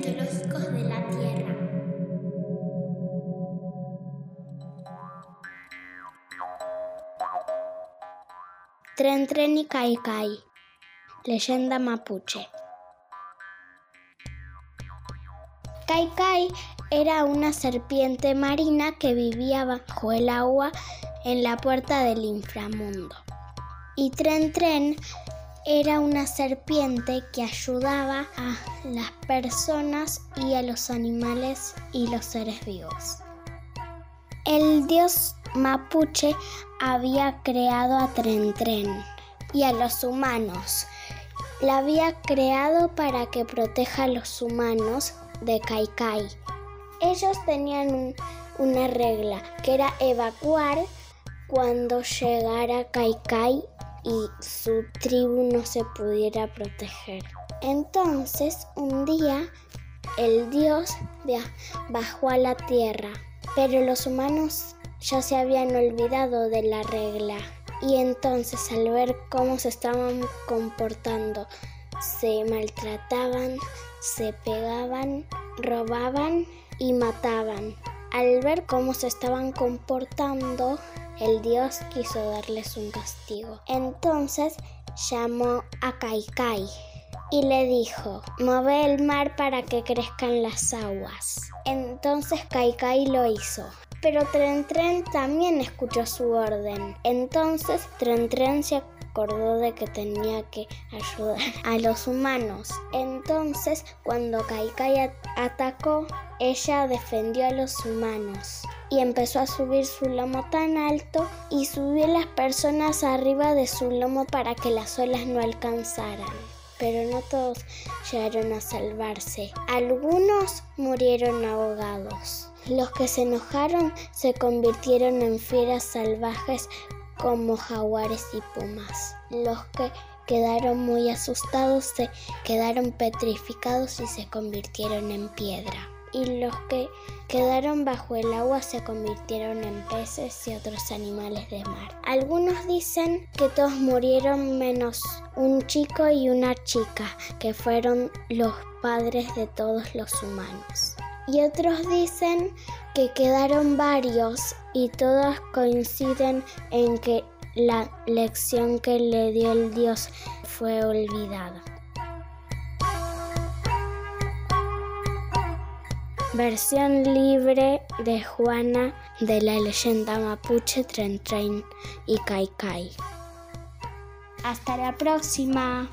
de la Tierra. Tren Tren y Kai Kai. Leyenda mapuche. Kai Kai era una serpiente marina que vivía bajo el agua en la puerta del inframundo. Y Tren Tren era una serpiente que ayudaba a las personas y a los animales y los seres vivos. El dios mapuche había creado a Tren Tren y a los humanos. La había creado para que proteja a los humanos de Kai Kai. Ellos tenían una regla que era evacuar cuando llegara Kai Kai y su tribu no se pudiera proteger. Entonces, un día, el dios bajó a la tierra, pero los humanos ya se habían olvidado de la regla. Y entonces al ver cómo se estaban comportando, se maltrataban, se pegaban, robaban y mataban. Al ver cómo se estaban comportando, el dios quiso darles un castigo. Entonces llamó a Kaikai y le dijo, mueve el mar para que crezcan las aguas. Entonces Kaikai lo hizo. Pero Tren Tren también escuchó su orden. Entonces Tren Tren se acordó de que tenía que ayudar a los humanos. Entonces, cuando Kaikai atacó, ella defendió a los humanos y empezó a subir su lomo tan alto y subió las personas arriba de su lomo para que las olas no alcanzaran. Pero no todos llegaron a salvarse. Algunos murieron ahogados. Los que se enojaron se convirtieron en fieras salvajes como jaguares y pumas. Los que quedaron muy asustados se quedaron petrificados y se convirtieron en piedra. Y los que quedaron bajo el agua se convirtieron en peces y otros animales de mar. Algunos dicen que todos murieron menos un chico y una chica, que fueron los padres de todos los humanos. Y otros dicen que quedaron varios y todos coinciden en que la lección que le dio el Dios fue olvidada. Versión libre de Juana de la leyenda mapuche Tren Tren y Kai Kai. Hasta la próxima.